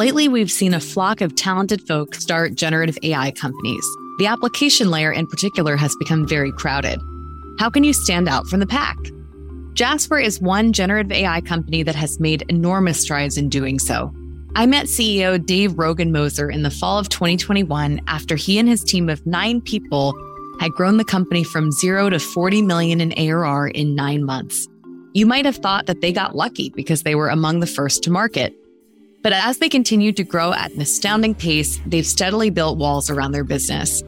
Lately, we've seen a flock of talented folk start generative AI companies. The application layer in particular has become very crowded. How can you stand out from the pack? Jasper is one generative AI company that has made enormous strides in doing so. I met CEO Dave Rogenmoser in the fall of 2021 after he and his team of nine people had grown the company from zero to 40 million in ARR in nine months. You might have thought that they got lucky because they were among the first to market. But as they continued to grow at an astounding pace, they've steadily built walls around their business.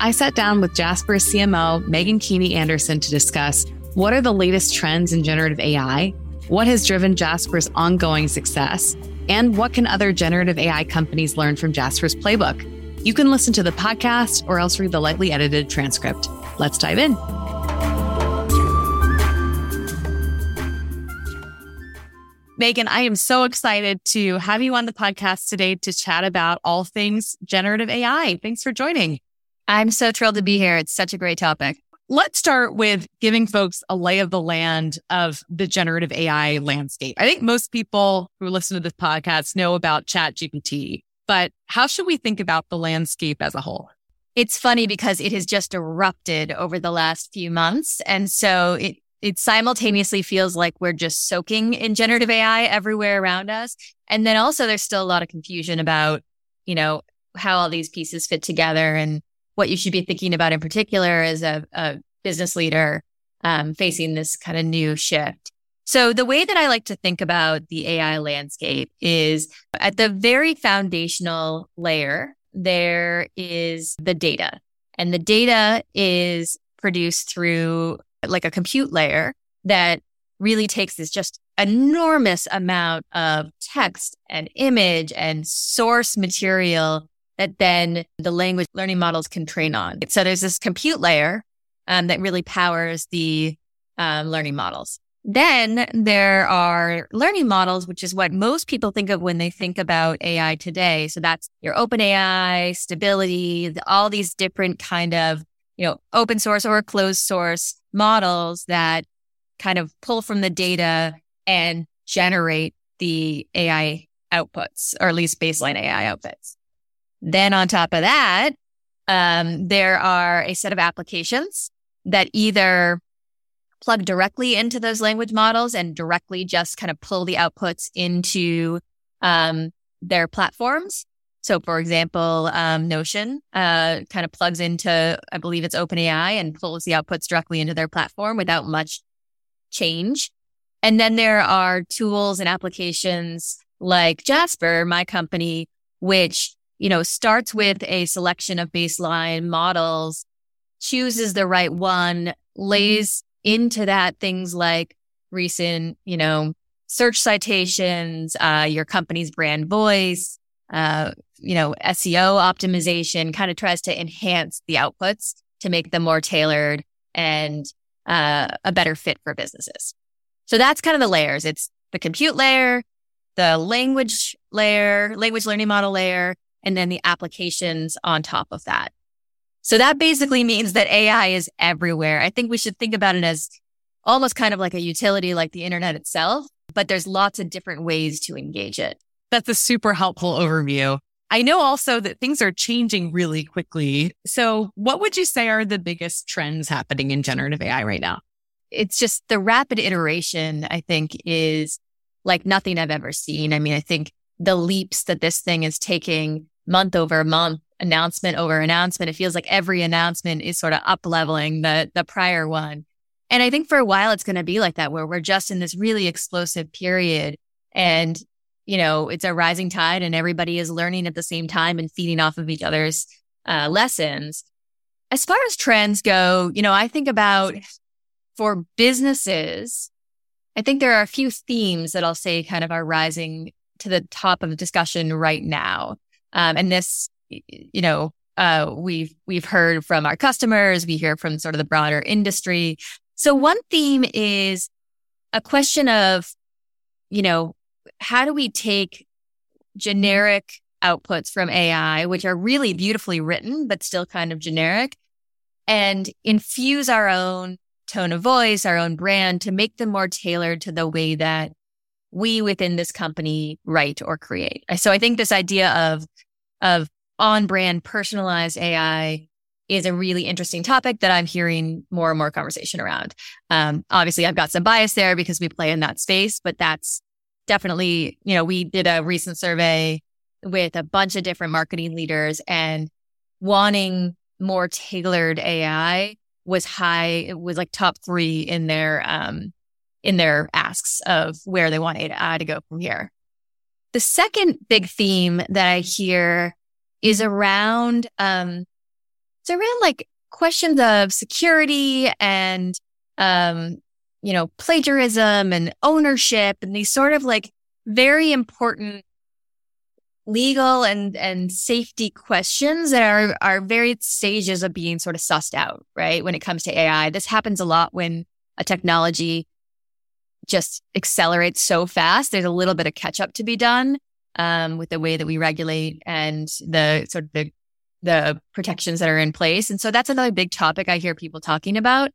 I sat down with Jasper's CMO, Meghan Keaney Anderson, to discuss what are the latest trends in generative AI, what has driven Jasper's ongoing success, and what can other generative AI companies learn from Jasper's playbook? You can listen to the podcast or else read the lightly edited transcript. Let's dive in. Meghan, I am so excited to have you on the podcast today to chat about all things generative AI. Thanks for joining. I'm so thrilled to be here. It's such a great topic. Let's start with giving folks a lay of the land of the generative AI landscape. I think most people who listen to this podcast know about ChatGPT, but how should we think about the landscape as a whole? It's funny because it has just erupted over the last few months. And so it, it simultaneously feels like we're just soaking in generative AI everywhere around us. And then also there's still a lot of confusion about, you know, how all these pieces fit together and what you should be thinking about in particular as a, a business leader um, facing this kind of new shift. So the way that I like to think about the AI landscape is at the very foundational layer, there is the data and the data is produced through like a compute layer that really takes this just enormous amount of text and image and source material that then the language learning models can train on. So there's this compute layer um, that really powers the um, learning models. Then there are learning models, which is what most people think of when they think about AI today. So that's your open AI, stability, all these different kind of, you know, open source or closed source models that kind of pull from the data and generate the AI outputs, or at least baseline AI outputs. Then on top of that, um, there are a set of applications that either plug directly into those language models and directly just kind of pull the outputs into um, their platforms. So, for example, um, Notion uh, kind of plugs into, I believe it's OpenAI and pulls the outputs directly into their platform without much change. And then there are tools and applications like Jasper, my company, which you know, starts with a selection of baseline models, chooses the right one, lays into that things like recent, you know, search citations, uh, your company's brand voice, uh, you know, SEO optimization kind of tries to enhance the outputs to make them more tailored and uh, a better fit for businesses. So that's kind of the layers. It's the compute layer, the language layer, language learning model layer, and then the applications on top of that. So that basically means that AI is everywhere. I think we should think about it as almost kind of like a utility like the internet itself, but there's lots of different ways to engage it. That's a super helpful overview. I know also that things are changing really quickly. So what would you say are the biggest trends happening in generative AI right now? It's just the rapid iteration, I think, is like nothing I've ever seen. I mean, I think the leaps that this thing is taking month over month, announcement over announcement. It feels like every announcement is sort of up leveling the, the prior one. And I think for a while it's going to be like that, where we're just in this really explosive period and, you know, it's a rising tide and everybody is learning at the same time and feeding off of each other's uh, lessons. As far as trends go, you know, I think about for businesses, I think there are a few themes that I'll say kind of are rising to the top of the discussion right now. Um, and this, you know, uh, we've we've heard from our customers, we hear from sort of the broader industry. So one theme is a question of, you know, how do we take generic outputs from AI, which are really beautifully written, but still kind of generic, and infuse our own tone of voice, our own brand to make them more tailored to the way that we within this company write or create. So I think this idea of, of on brand personalized AI is a really interesting topic that I'm hearing more and more conversation around. Um, obviously, I've got some bias there because we play in that space, but that's definitely, you know, we did a recent survey with a bunch of different marketing leaders and wanting more tailored AI was high. It was like top three in their, um, in their asks of where they want AI to go from here. The second big theme that I hear is around, um, it's around like questions of security and, um, you know, plagiarism and ownership and these sort of like very important legal and and safety questions that are are various stages of being sort of sussed out, right? When it comes to AI. This happens a lot when a technology just accelerates so fast. There's a little bit of catch up to be done um, with the way that we regulate and the sort of the the protections that are in place. And so that's another big topic I hear people talking about.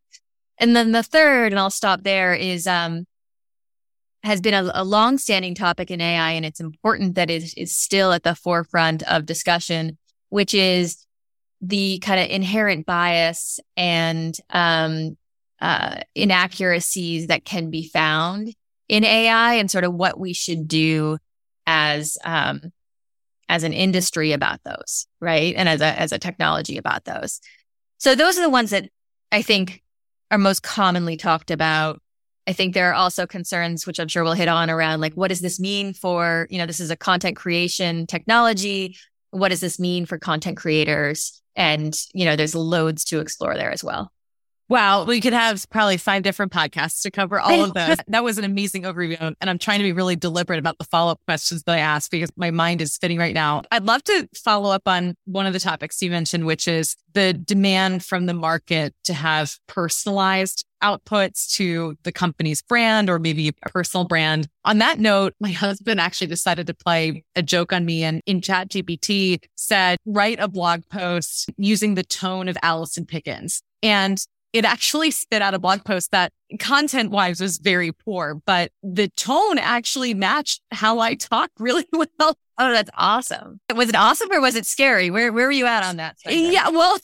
And then the third, and I'll stop there, is um, has been a, a long-standing topic in AI, and it's important that it is still at the forefront of discussion, which is the kind of inherent bias and um, uh, inaccuracies that can be found in AI, and sort of what we should do as um, as an industry about those, right? And as a as a technology about those. So those are the ones that I think are most commonly talked about I think there are also concerns, which I'm sure we'll hit on around like, what does this mean for, you know, this is a content creation technology. What does this mean for content creators? And, you know, there's loads to explore there as well. Wow, we could have probably five different podcasts to cover all of this. that was an amazing overview. And I'm trying to be really deliberate about the follow up questions that I ask because my mind is spinning right now. I'd love to follow up on one of the topics you mentioned, which is the demand from the market to have personalized outputs to the company's brand or maybe a personal brand. On that note, my husband actually decided to play a joke on me and in ChatGPT said, write a blog post using the tone of Allison Pickens. And it actually spit out a blog post that content wise was very poor, but the tone actually matched how I talk really well. Oh, that's awesome. Was it awesome or was it scary? Where where were you at on that? Yeah, well,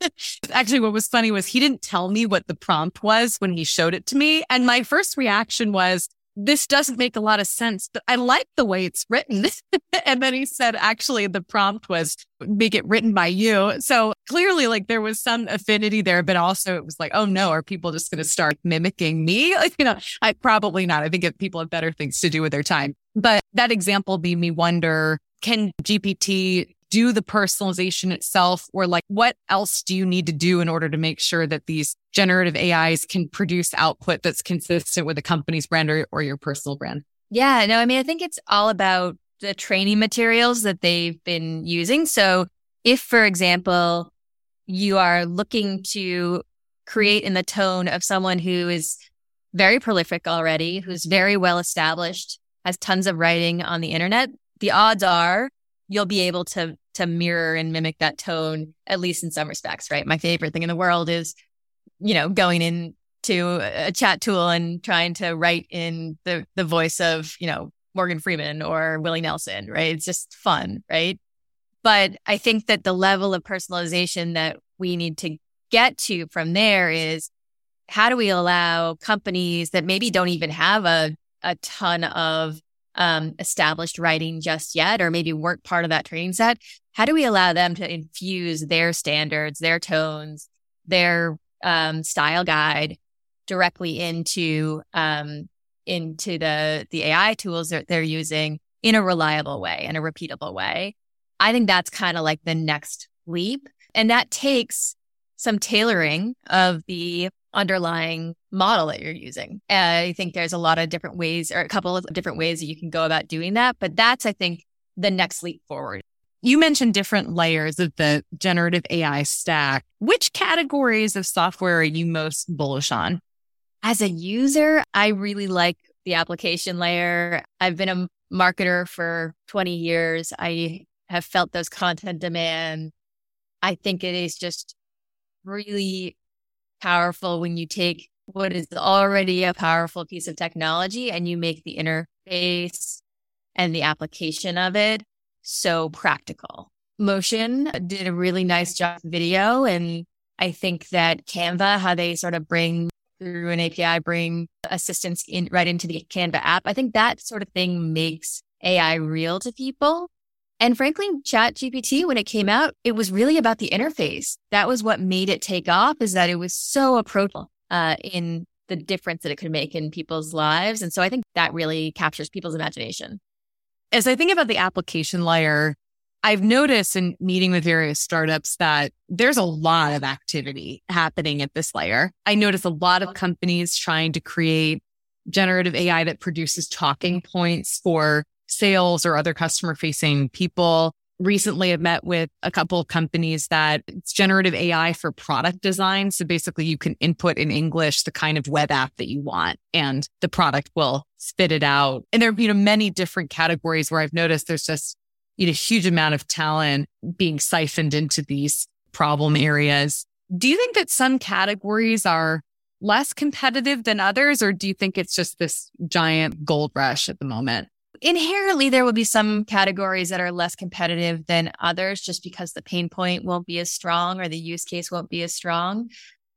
actually what was funny was he didn't tell me what the prompt was when he showed it to me. And my first reaction was, this doesn't make a lot of sense, but I like the way it's written. and then he said, actually, the prompt was make it written by you. So clearly, like there was some affinity there, but also it was like, oh no, are people just going to start mimicking me? Like, you know, I probably not. I think if people have better things to do with their time. But that example made me wonder, can GPT do the personalization itself or like what else do you need to do in order to make sure that these generative AIs can produce output that's consistent with the company's brand or, or your personal brand? Yeah, no, I mean, I think it's all about the training materials that they've been using. So if, for example, you are looking to create in the tone of someone who is very prolific already, who's very well established, has tons of writing on the internet, the odds are you'll be able to to mirror and mimic that tone at least in some respects right? My favorite thing in the world is you know going into a chat tool and trying to write in the the voice of you know morgan freeman or willie nelson right? It's just fun right? But i think that the level of personalization that we need to get to from there is how do we allow companies that maybe don't even have a a ton of um, established writing just yet, or maybe weren't part of that training set. How do we allow them to infuse their standards, their tones, their um, style guide directly into um, into the the AI tools that they're using in a reliable way and a repeatable way? I think that's kind of like the next leap, and that takes some tailoring of the underlying model that you're using. And I think there's a lot of different ways or a couple of different ways that you can go about doing that. But that's, I think, the next leap forward. You mentioned different layers of the generative AI stack. Which categories of software are you most bullish on? As a user, I really like the application layer. I've been a marketer for 20 years. I have felt those content demand. I think it is just really powerful when you take what is already a powerful piece of technology and you make the interface and the application of it so practical. Notion did a really nice job video. And I think that Canva, how they sort of bring through an API, bring assistance in right into the Canva app. I think that sort of thing makes AI real to people. And frankly, ChatGPT, when it came out, it was really about the interface. That was what made it take off is that it was so approachable uh, in the difference that it could make in people's lives. And so I think that really captures people's imagination. As I think about the application layer, I've noticed in meeting with various startups that there's a lot of activity happening at this layer. I notice a lot of companies trying to create generative AI that produces talking points for sales or other customer facing people. Recently, I've met with a couple of companies that it's generative AI for product design. So basically you can input in English the kind of web app that you want and the product will spit it out. And there are, you know, many different categories where I've noticed there's just, you know, huge amount of talent being siphoned into these problem areas. Do you think that some categories are less competitive than others, or do you think it's just this giant gold rush at the moment? Inherently there will be some categories that are less competitive than others just because the pain point won't be as strong or the use case won't be as strong.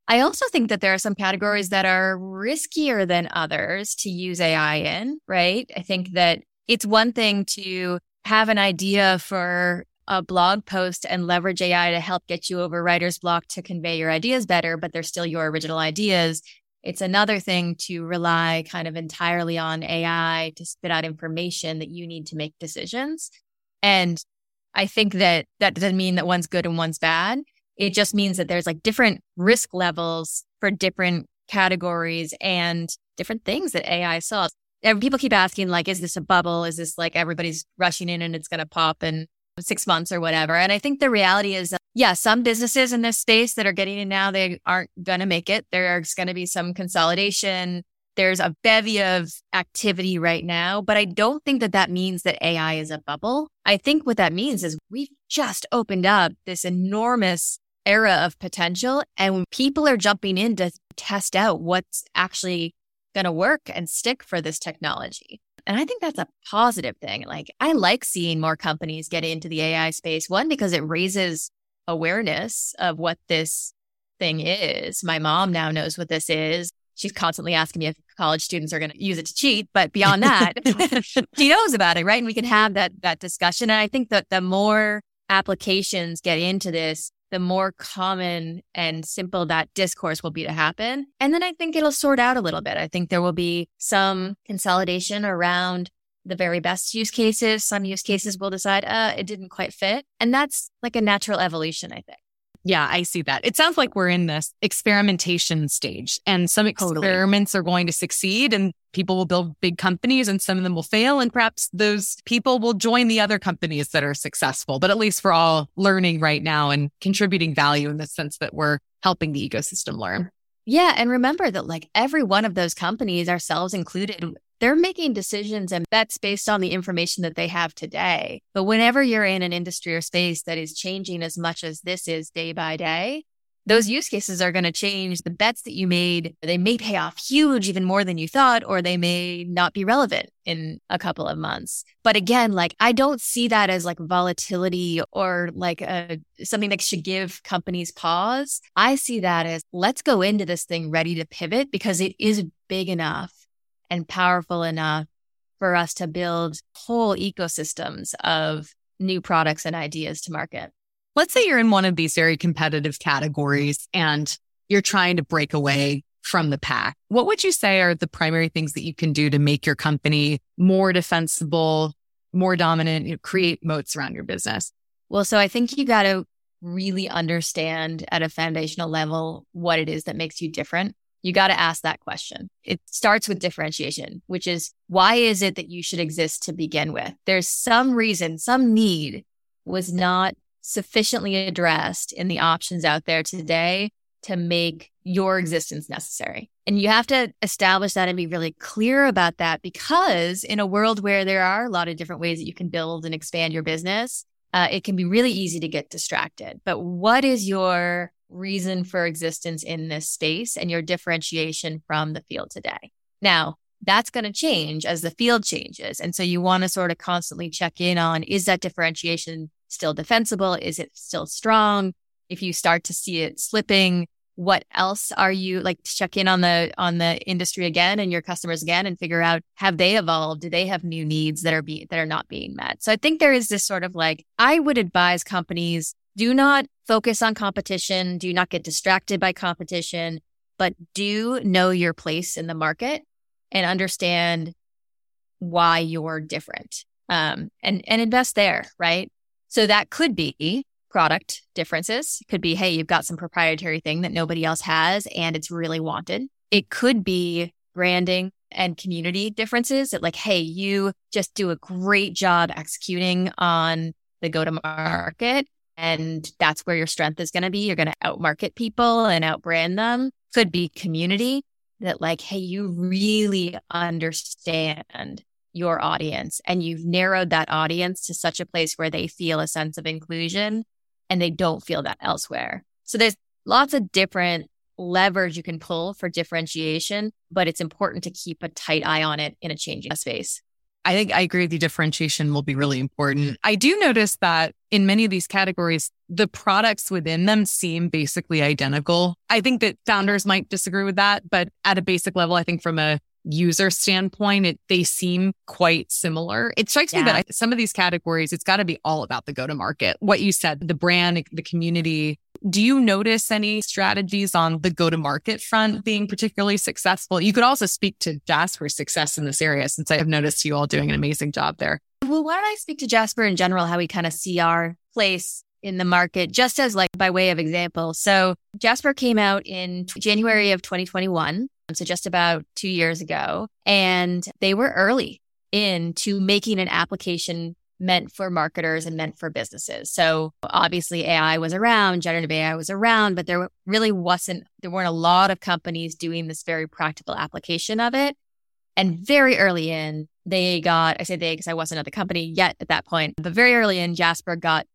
I also think that there are some categories that are riskier than others to use AI in, right? I think that it's one thing to have an idea for a blog post and leverage AI to help get you over writer's block to convey your ideas better, but they're still your original ideas. It's another thing to rely kind of entirely on AI to spit out information that you need to make decisions. And I think that that doesn't mean that one's good and one's bad. It just means that there's like different risk levels for different categories and different things that AI solves. And people keep asking, like, is this a bubble? Is this like everybody's rushing in and it's going to pop in six months or whatever? And I think the reality is uh, yeah, some businesses in this space that are getting in now, they aren't going to make it. There's going to be some consolidation. There's a bevy of activity right now, but I don't think that that means that AI is a bubble. I think what that means is we've just opened up this enormous era of potential and people are jumping in to test out what's actually going to work and stick for this technology. And I think that's a positive thing. Like I like seeing more companies get into the AI space. One, because it raises awareness of what this thing is. My mom now knows what this is. She's constantly asking me if college students are going to use it to cheat, but beyond that, she knows about it, right? And we can have that that discussion. And I think that the more applications get into this, the more common and simple that discourse will be to happen. And then I think it'll sort out a little bit. I think there will be some consolidation around the very best use cases. Some use cases will decide, uh, it didn't quite fit. And that's like a natural evolution, I think. Yeah, I see that. It sounds like we're in this experimentation stage and some experiments totally. are going to succeed and people will build big companies and some of them will fail. And perhaps those people will join the other companies that are successful. But at least we're all learning right now and contributing value in the sense that we're helping the ecosystem learn. Yeah. And remember that like every one of those companies, ourselves included, they're making decisions and bets based on the information that they have today. But whenever you're in an industry or space that is changing as much as this is day by day, those use cases are going to change. The bets that you made, they may pay off huge, even more than you thought, or they may not be relevant in a couple of months. But again, like I don't see that as like volatility or like a, something that should give companies pause. I see that as let's go into this thing ready to pivot because it is big enough and powerful enough for us to build whole ecosystems of new products and ideas to market. Let's say you're in one of these very competitive categories and you're trying to break away from the pack. What would you say are the primary things that you can do to make your company more defensible, more dominant, you know, create moats around your business? Well, so I think you got to really understand at a foundational level what it is that makes you different you got to ask that question. It starts with differentiation, which is why is it that you should exist to begin with? There's some reason, some need was not sufficiently addressed in the options out there today to make your existence necessary. And you have to establish that and be really clear about that because in a world where there are a lot of different ways that you can build and expand your business, uh, it can be really easy to get distracted. But what is your reason for existence in this space and your differentiation from the field today. Now, that's going to change as the field changes. And so you want to sort of constantly check in on is that differentiation still defensible? Is it still strong? If you start to see it slipping, what else are you like check in on the on the industry again and your customers again and figure out have they evolved do they have new needs that are being that are not being met so i think there is this sort of like i would advise companies do not focus on competition do not get distracted by competition but do know your place in the market and understand why you're different um, and and invest there right so that could be product differences. It could be, hey, you've got some proprietary thing that nobody else has and it's really wanted. It could be branding and community differences that like, hey, you just do a great job executing on the go to market. And that's where your strength is going to be. You're going to outmarket people and outbrand them. Could be community that like, hey, you really understand your audience and you've narrowed that audience to such a place where they feel a sense of inclusion and they don't feel that elsewhere. So there's lots of different levers you can pull for differentiation, but it's important to keep a tight eye on it in a changing space. I think I agree with you. Differentiation will be really important. I do notice that in many of these categories, the products within them seem basically identical. I think that founders might disagree with that, but at a basic level, I think from a user standpoint, it, they seem quite similar. It strikes yeah. me that I, some of these categories, it's got to be all about the go to market. What you said, the brand, the community. Do you notice any strategies on the go to market front being particularly successful? You could also speak to Jasper's success in this area since I have noticed you all doing an amazing job there. Well, why don't I speak to Jasper in general, how we kind of see our place in the market, just as like by way of example. So Jasper came out in January of 2021 so just about two years ago. And they were early into making an application meant for marketers and meant for businesses. So obviously AI was around, generative AI was around, but there really wasn't, there weren't a lot of companies doing this very practical application of it. And very early in, they got, I say they because I wasn't at the company yet at that point, but very early in, Jasper got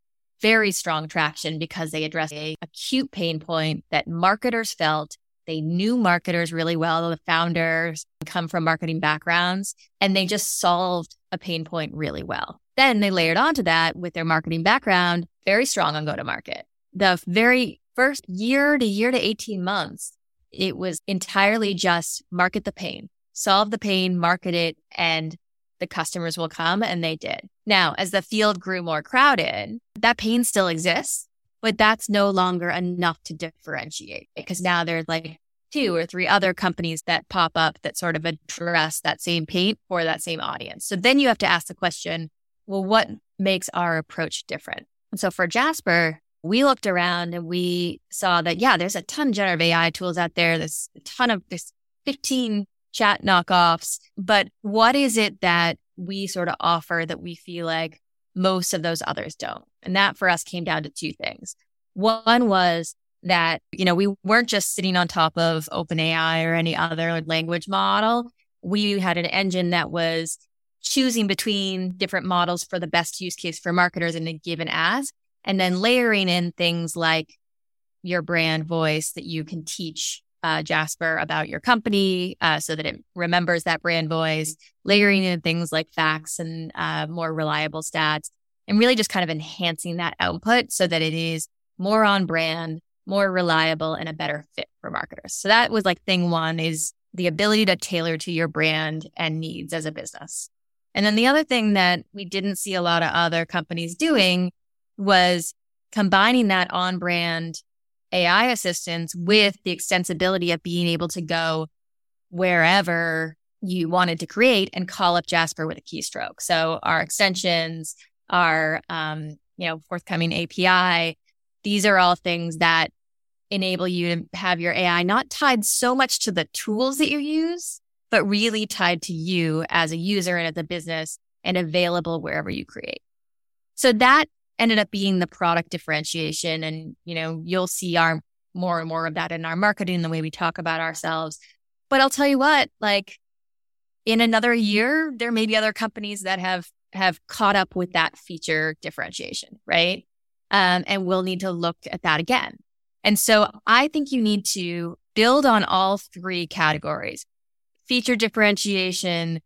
very strong traction because they addressed a acute pain point that marketers felt they knew marketers really well. The founders come from marketing backgrounds and they just solved a pain point really well. Then they layered onto that with their marketing background, very strong on go to market. The very first year to year to 18 months, it was entirely just market the pain, solve the pain, market it, and the customers will come. And they did. Now, as the field grew more crowded, that pain still exists but that's no longer enough to differentiate because now there's like two or three other companies that pop up that sort of address that same pain for that same audience. So then you have to ask the question, well, what makes our approach different? And so for Jasper, we looked around and we saw that, yeah, there's a ton of generative AI tools out there. There's a ton of, there's 15 chat knockoffs. But what is it that we sort of offer that we feel like most of those others don't. And that for us came down to two things. One was that, you know, we weren't just sitting on top of OpenAI or any other language model. We had an engine that was choosing between different models for the best use case for marketers in a given as, and then layering in things like your brand voice that you can teach uh, Jasper about your company uh, so that it remembers that brand voice, layering in things like facts and uh, more reliable stats, and really just kind of enhancing that output so that it is more on brand, more reliable, and a better fit for marketers. So that was like thing one is the ability to tailor to your brand and needs as a business. And then the other thing that we didn't see a lot of other companies doing was combining that on brand AI assistance with the extensibility of being able to go wherever you wanted to create and call up Jasper with a keystroke. So our extensions, our um, you know forthcoming API, these are all things that enable you to have your AI not tied so much to the tools that you use, but really tied to you as a user and as a business and available wherever you create. So that ended up being the product differentiation. And, you know, you'll see our more and more of that in our marketing, the way we talk about ourselves. But I'll tell you what, like in another year, there may be other companies that have have caught up with that feature differentiation, right? Um, and we'll need to look at that again. And so I think you need to build on all three categories feature differentiation,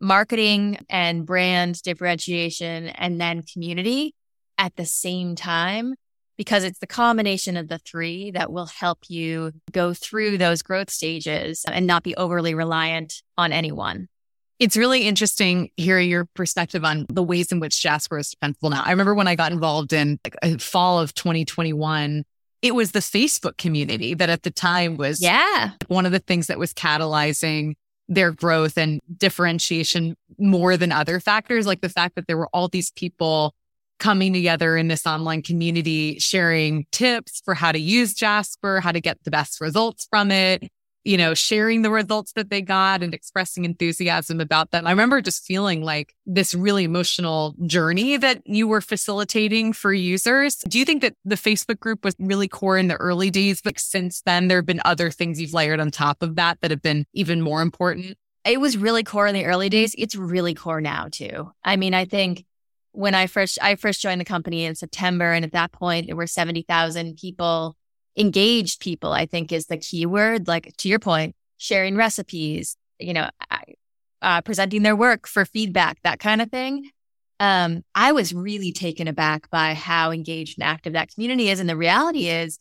marketing and brand differentiation, and then community at the same time, because it's the combination of the three that will help you go through those growth stages and not be overly reliant on any one. It's really interesting hearing your perspective on the ways in which Jasper is defensible now. I remember when I got involved in like, fall of 2021, it was the Facebook community that at the time was yeah. one of the things that was catalyzing their growth and differentiation more than other factors, like the fact that there were all these people coming together in this online community, sharing tips for how to use Jasper, how to get the best results from it, you know, sharing the results that they got and expressing enthusiasm about them. I remember just feeling like this really emotional journey that you were facilitating for users. Do you think that the Facebook group was really core in the early days, but since then there have been other things you've layered on top of that that have been even more important? It was really core in the early days. It's really core now too. I mean, I think when I first I first joined the company in September and at that point there were 70,000 people engaged people, I think is the key word. Like to your point, sharing recipes, you know, uh, presenting their work for feedback, that kind of thing. Um, I was really taken aback by how engaged and active that community is. And the reality is,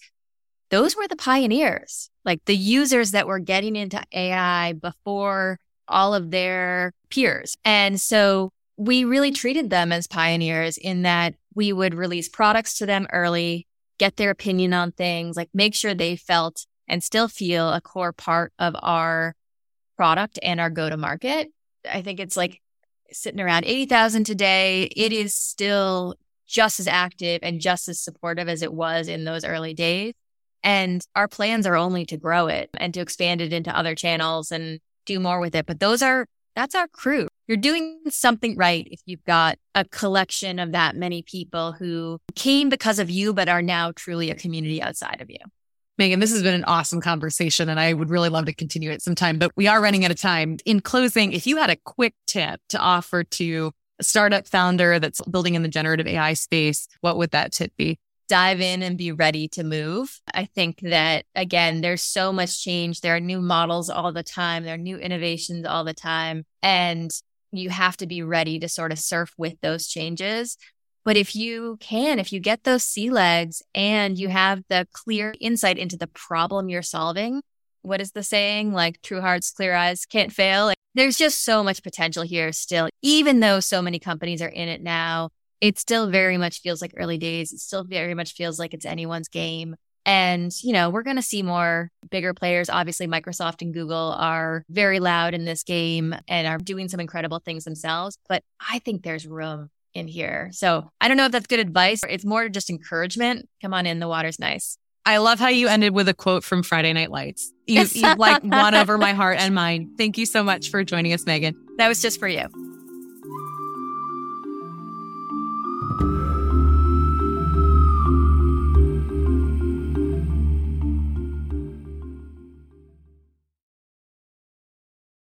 those were the pioneers, like the users that were getting into AI before all of their peers. And so we really treated them as pioneers in that we would release products to them early get their opinion on things, like make sure they felt and still feel a core part of our product and our go to market. I think it's like sitting around 80,000 today. It is still just as active and just as supportive as it was in those early days. And our plans are only to grow it and to expand it into other channels and do more with it. But those are, that's our crew you're doing something right if you've got a collection of that many people who came because of you, but are now truly a community outside of you. Meghan, this has been an awesome conversation and I would really love to continue it sometime, but we are running out of time. In closing, if you had a quick tip to offer to a startup founder that's building in the generative AI space, what would that tip be? dive in and be ready to move. I think that again, there's so much change. There are new models all the time. There are new innovations all the time. And you have to be ready to sort of surf with those changes. But if you can, if you get those sea legs and you have the clear insight into the problem you're solving, what is the saying? Like true hearts, clear eyes can't fail. Like, there's just so much potential here still, even though so many companies are in it now. It still very much feels like early days. It still very much feels like it's anyone's game. And, you know, we're going to see more bigger players. Obviously, Microsoft and Google are very loud in this game and are doing some incredible things themselves. But I think there's room in here. So I don't know if that's good advice. It's more just encouragement. Come on in. The water's nice. I love how you ended with a quote from Friday Night Lights. You, you like won over my heart and mind. Thank you so much for joining us, Meghan. That was just for you.